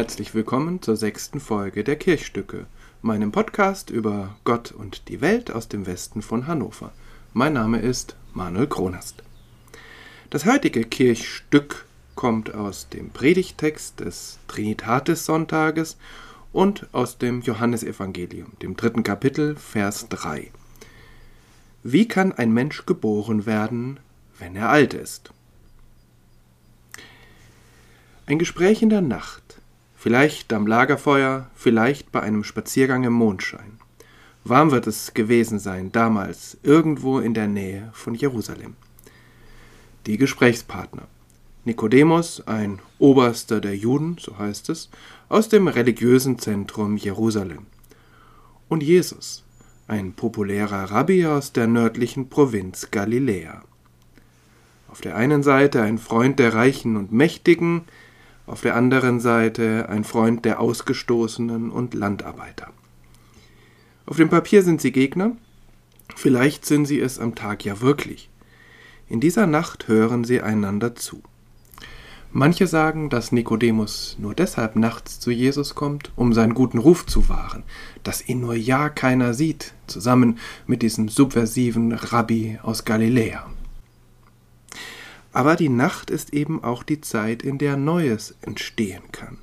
Herzlich willkommen zur sechsten Folge der Kirchstücke, meinem Podcast über Gott und die Welt aus dem Westen von Hannover. Mein Name ist Manuel Kronast. Das heutige Kirchstück kommt aus dem Predigtext des Trinitatis-Sonntages und aus dem Johannesevangelium, dem dritten Kapitel, Vers 3. Wie kann ein Mensch geboren werden, wenn er alt ist? Ein Gespräch in der Nacht, vielleicht am Lagerfeuer, vielleicht bei einem Spaziergang im Mondschein. Warm wird es gewesen sein, damals, irgendwo in der Nähe von Jerusalem. Die Gesprächspartner. Nikodemus, ein Oberster der Juden, so heißt es, aus dem religiösen Zentrum Jerusalem. Und Jesus, ein populärer Rabbi aus der nördlichen Provinz Galiläa. Auf der einen Seite ein Freund der Reichen und Mächtigen, auf der anderen Seite ein Freund der Ausgestoßenen und Landarbeiter. Auf dem Papier sind sie Gegner, vielleicht sind sie es am Tag ja wirklich. In dieser Nacht hören sie einander zu. Manche sagen, dass Nikodemus nur deshalb nachts zu Jesus kommt, um seinen guten Ruf zu wahren, dass ihn nur ja keiner sieht, zusammen mit diesem subversiven Rabbi aus Galiläa. Aber die Nacht ist eben auch die Zeit, in der Neues entstehen kann.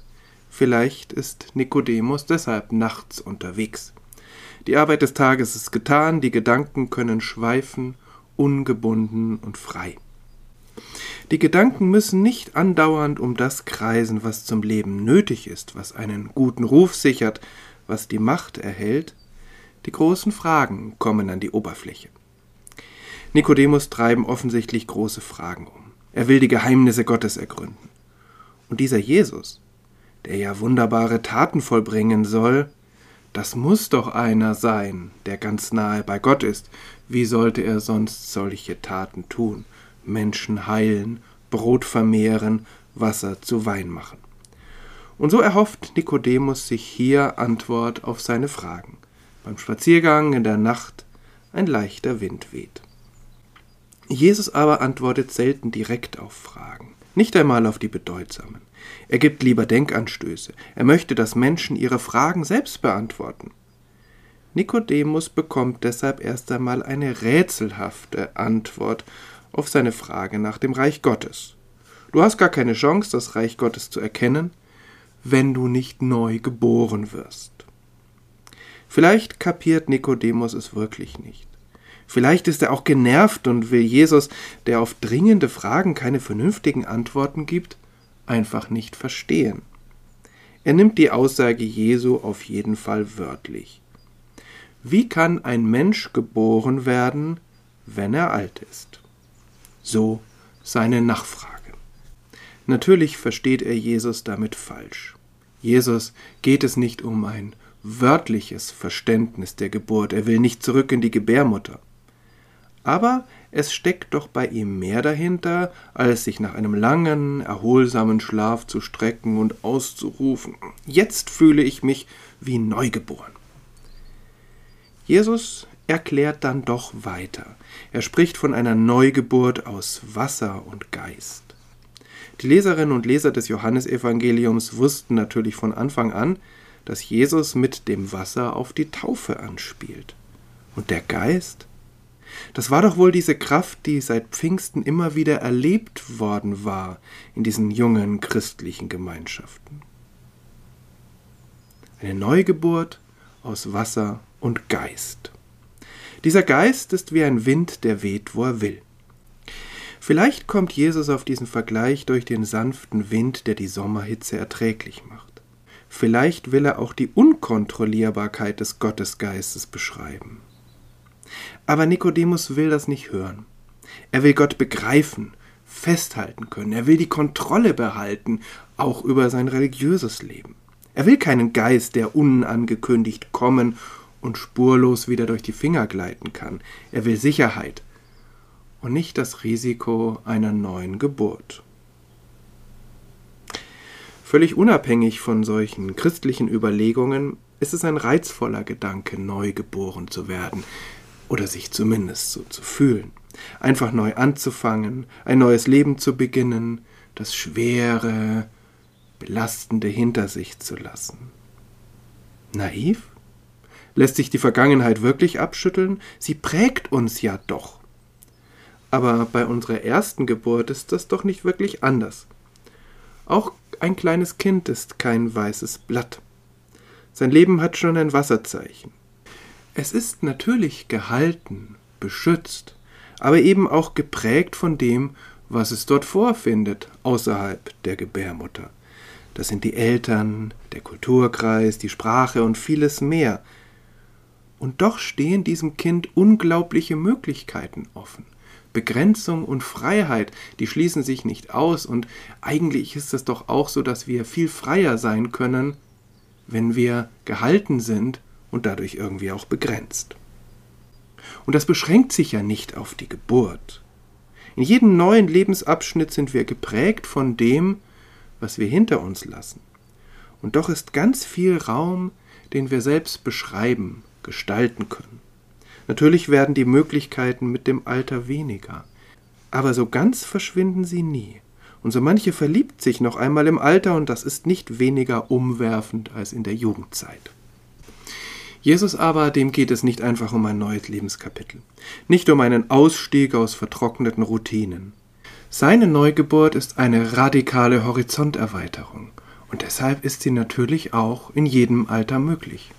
Vielleicht ist Nikodemus deshalb nachts unterwegs. Die Arbeit des Tages ist getan, die Gedanken können schweifen, ungebunden und frei. Die Gedanken müssen nicht andauernd um das kreisen, was zum Leben nötig ist, was einen guten Ruf sichert, was die Macht erhält. Die großen Fragen kommen an die Oberfläche. Nikodemus treiben offensichtlich große Fragen um. Er will die Geheimnisse Gottes ergründen. Und dieser Jesus, der ja wunderbare Taten vollbringen soll, das muss doch einer sein, der ganz nahe bei Gott ist. Wie sollte er sonst solche Taten tun? Menschen heilen, Brot vermehren, Wasser zu Wein machen. Und so erhofft Nikodemus sich hier Antwort auf seine Fragen. Beim Spaziergang in der Nacht ein leichter Wind weht. Jesus aber antwortet selten direkt auf Fragen, nicht einmal auf die bedeutsamen. Er gibt lieber Denkanstöße. Er möchte, dass Menschen ihre Fragen selbst beantworten. Nikodemus bekommt deshalb erst einmal eine rätselhafte Antwort auf seine Frage nach dem Reich Gottes. Du hast gar keine Chance, das Reich Gottes zu erkennen, wenn du nicht neu geboren wirst. Vielleicht kapiert Nikodemus es wirklich nicht. Vielleicht ist er auch genervt und will Jesus, der auf dringende Fragen keine vernünftigen Antworten gibt, einfach nicht verstehen. Er nimmt die Aussage Jesu auf jeden Fall wörtlich. Wie kann ein Mensch geboren werden, wenn er alt ist? So seine Nachfrage. Natürlich versteht er Jesus damit falsch. Jesus geht es nicht um ein wörtliches Verständnis der Geburt, er will nicht zurück in die Gebärmutter. Aber es steckt doch bei ihm mehr dahinter, als sich nach einem langen, erholsamen Schlaf zu strecken und auszurufen, jetzt fühle ich mich wie neugeboren. Jesus erklärt dann doch weiter. Er spricht von einer Neugeburt aus Wasser und Geist. Die Leserinnen und Leser des Johannesevangeliums wussten natürlich von Anfang an, dass Jesus mit dem Wasser auf die Taufe anspielt. Und der Geist? Das war doch wohl diese Kraft, die seit Pfingsten immer wieder erlebt worden war in diesen jungen christlichen Gemeinschaften. Eine Neugeburt aus Wasser und Geist. Dieser Geist ist wie ein Wind, der weht, wo er will. Vielleicht kommt Jesus auf diesen Vergleich durch den sanften Wind, der die Sommerhitze erträglich macht. Vielleicht will er auch die Unkontrollierbarkeit des Gottesgeistes beschreiben. Aber Nikodemus will das nicht hören. Er will Gott begreifen, festhalten können. Er will die Kontrolle behalten, auch über sein religiöses Leben. Er will keinen Geist, der unangekündigt kommen und spurlos wieder durch die Finger gleiten kann. Er will Sicherheit und nicht das Risiko einer neuen Geburt. Völlig unabhängig von solchen christlichen Überlegungen ist es ein reizvoller Gedanke, neu geboren zu werden, oder sich zumindest so zu fühlen. Einfach neu anzufangen, ein neues Leben zu beginnen, das Schwere Belastende hinter sich zu lassen. Naiv? Lässt sich die Vergangenheit wirklich abschütteln? Sie prägt uns ja doch. Aber bei unserer ersten Geburt ist das doch nicht wirklich anders. Auch ein kleines Kind ist kein weißes Blatt. Sein Leben hat schon ein Wasserzeichen. Es ist natürlich gehalten, beschützt, aber eben auch geprägt von dem, was es dort vorfindet, außerhalb der Gebärmutter. Das sind die Eltern, der Kulturkreis, die Sprache und vieles mehr. Und doch stehen diesem Kind unglaubliche Möglichkeiten offen. Begrenzung und Freiheit, die schließen sich nicht aus, und eigentlich ist es doch auch so, dass wir viel freier sein können, wenn wir gehalten sind und dadurch irgendwie auch begrenzt. Und das beschränkt sich ja nicht auf die Geburt. In jedem neuen Lebensabschnitt sind wir geprägt von dem, was wir hinter uns lassen. Und doch ist ganz viel Raum, den wir selbst beschreiben, gestalten können. Natürlich werden die Möglichkeiten mit dem Alter weniger, aber so ganz verschwinden sie nie. Und so manche verliebt sich noch einmal im Alter, und das ist nicht weniger umwerfend als in der Jugendzeit. Jesus aber, dem geht es nicht einfach um ein neues Lebenskapitel, nicht um einen Ausstieg aus vertrockneten Routinen. Seine Neugeburt ist eine radikale Horizonterweiterung, und deshalb ist sie natürlich auch in jedem Alter möglich.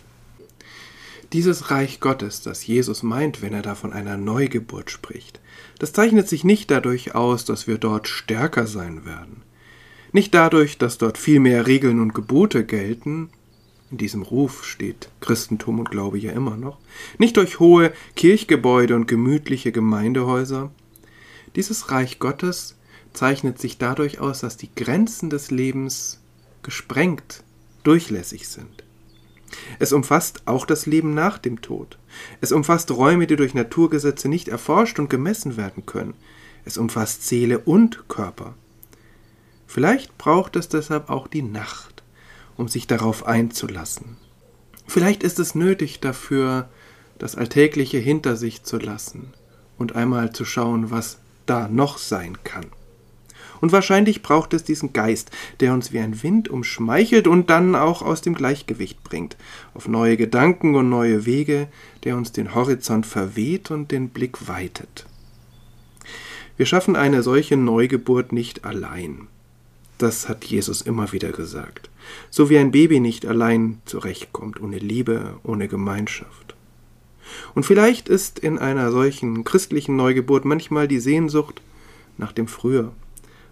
Dieses Reich Gottes, das Jesus meint, wenn er da von einer Neugeburt spricht, das zeichnet sich nicht dadurch aus, dass wir dort stärker sein werden. Nicht dadurch, dass dort viel mehr Regeln und Gebote gelten, in diesem Ruf steht Christentum und Glaube ja immer noch, nicht durch hohe Kirchgebäude und gemütliche Gemeindehäuser. Dieses Reich Gottes zeichnet sich dadurch aus, dass die Grenzen des Lebens gesprengt, durchlässig sind. Es umfasst auch das Leben nach dem Tod. Es umfasst Räume, die durch Naturgesetze nicht erforscht und gemessen werden können. Es umfasst Seele und Körper. Vielleicht braucht es deshalb auch die Nacht, um sich darauf einzulassen. Vielleicht ist es nötig dafür, das Alltägliche hinter sich zu lassen und einmal zu schauen, was da noch sein kann. Und wahrscheinlich braucht es diesen Geist, der uns wie ein Wind umschmeichelt und dann auch aus dem Gleichgewicht bringt, auf neue Gedanken und neue Wege, der uns den Horizont verweht und den Blick weitet. Wir schaffen eine solche Neugeburt nicht allein. Das hat Jesus immer wieder gesagt. So wie ein Baby nicht allein zurechtkommt, ohne Liebe, ohne Gemeinschaft. Und vielleicht ist in einer solchen christlichen Neugeburt manchmal die Sehnsucht nach dem Früher,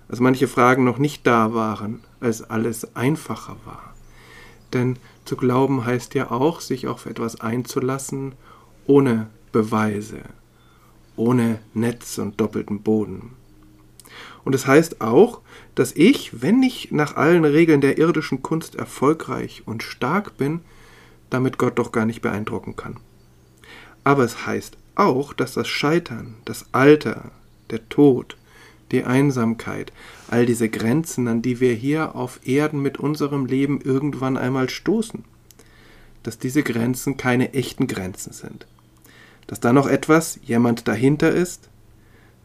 als manche Fragen noch nicht da waren, als alles einfacher war. Denn zu glauben heißt ja auch, sich auf etwas einzulassen, ohne Beweise, ohne Netz und doppelten Boden. Und es heißt auch, dass ich, wenn ich nach allen Regeln der irdischen Kunst erfolgreich und stark bin, damit Gott doch gar nicht beeindrucken kann. Aber es heißt auch, dass das Scheitern, das Alter, der Tod, die Einsamkeit, all diese Grenzen, an die wir hier auf Erden mit unserem Leben irgendwann einmal stoßen, dass diese Grenzen keine echten Grenzen sind, dass da noch etwas, jemand dahinter ist,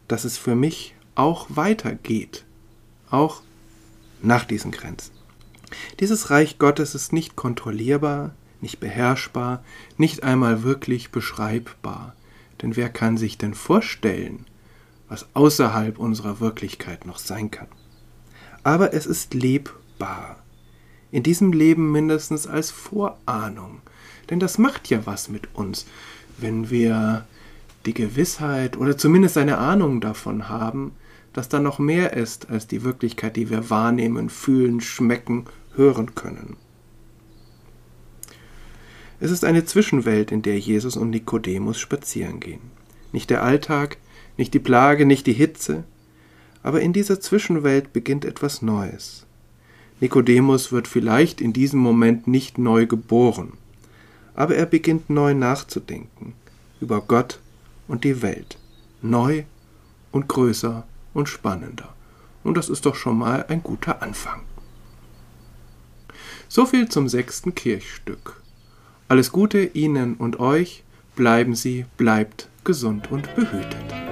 dass es für mich auch weitergeht, auch nach diesen Grenzen. Dieses Reich Gottes ist nicht kontrollierbar, nicht beherrschbar, nicht einmal wirklich beschreibbar. Denn wer kann sich denn vorstellen, was außerhalb unserer Wirklichkeit noch sein kann. Aber es ist lebbar. In diesem Leben mindestens als Vorahnung. Denn das macht ja was mit uns, wenn wir die Gewissheit oder zumindest eine Ahnung davon haben, dass da noch mehr ist als die Wirklichkeit, die wir wahrnehmen, fühlen, schmecken, hören können. Es ist eine Zwischenwelt, in der Jesus und Nikodemus spazieren gehen. Nicht der Alltag, nicht die Plage, nicht die Hitze, aber in dieser Zwischenwelt beginnt etwas Neues. Nikodemus wird vielleicht in diesem Moment nicht neu geboren, aber er beginnt neu nachzudenken über Gott und die Welt, neu und größer und spannender. Und das ist doch schon mal ein guter Anfang. So viel zum sechsten Kirchstück. Alles Gute Ihnen und euch, bleiben Sie, bleibt gesund und behütet.